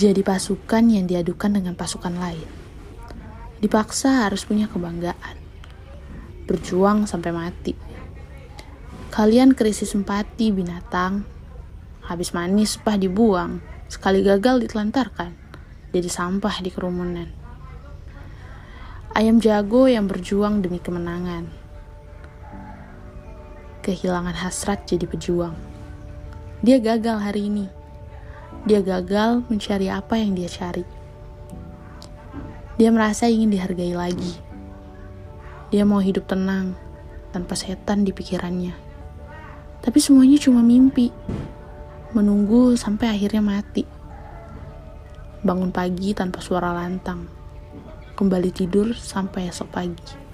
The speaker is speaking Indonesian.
Jadi pasukan yang diadukan dengan pasukan lain. Dipaksa harus punya kebanggaan. Berjuang sampai mati. Kalian krisis empati binatang. Habis manis pah dibuang. Sekali gagal ditelantarkan. Jadi sampah di kerumunan. Ayam jago yang berjuang demi kemenangan. Kehilangan hasrat jadi pejuang. Dia gagal hari ini. Dia gagal mencari apa yang dia cari. Dia merasa ingin dihargai lagi. Dia mau hidup tenang tanpa setan di pikirannya. Tapi semuanya cuma mimpi. Menunggu sampai akhirnya mati. Bangun pagi tanpa suara lantang. Kembali tidur sampai esok pagi.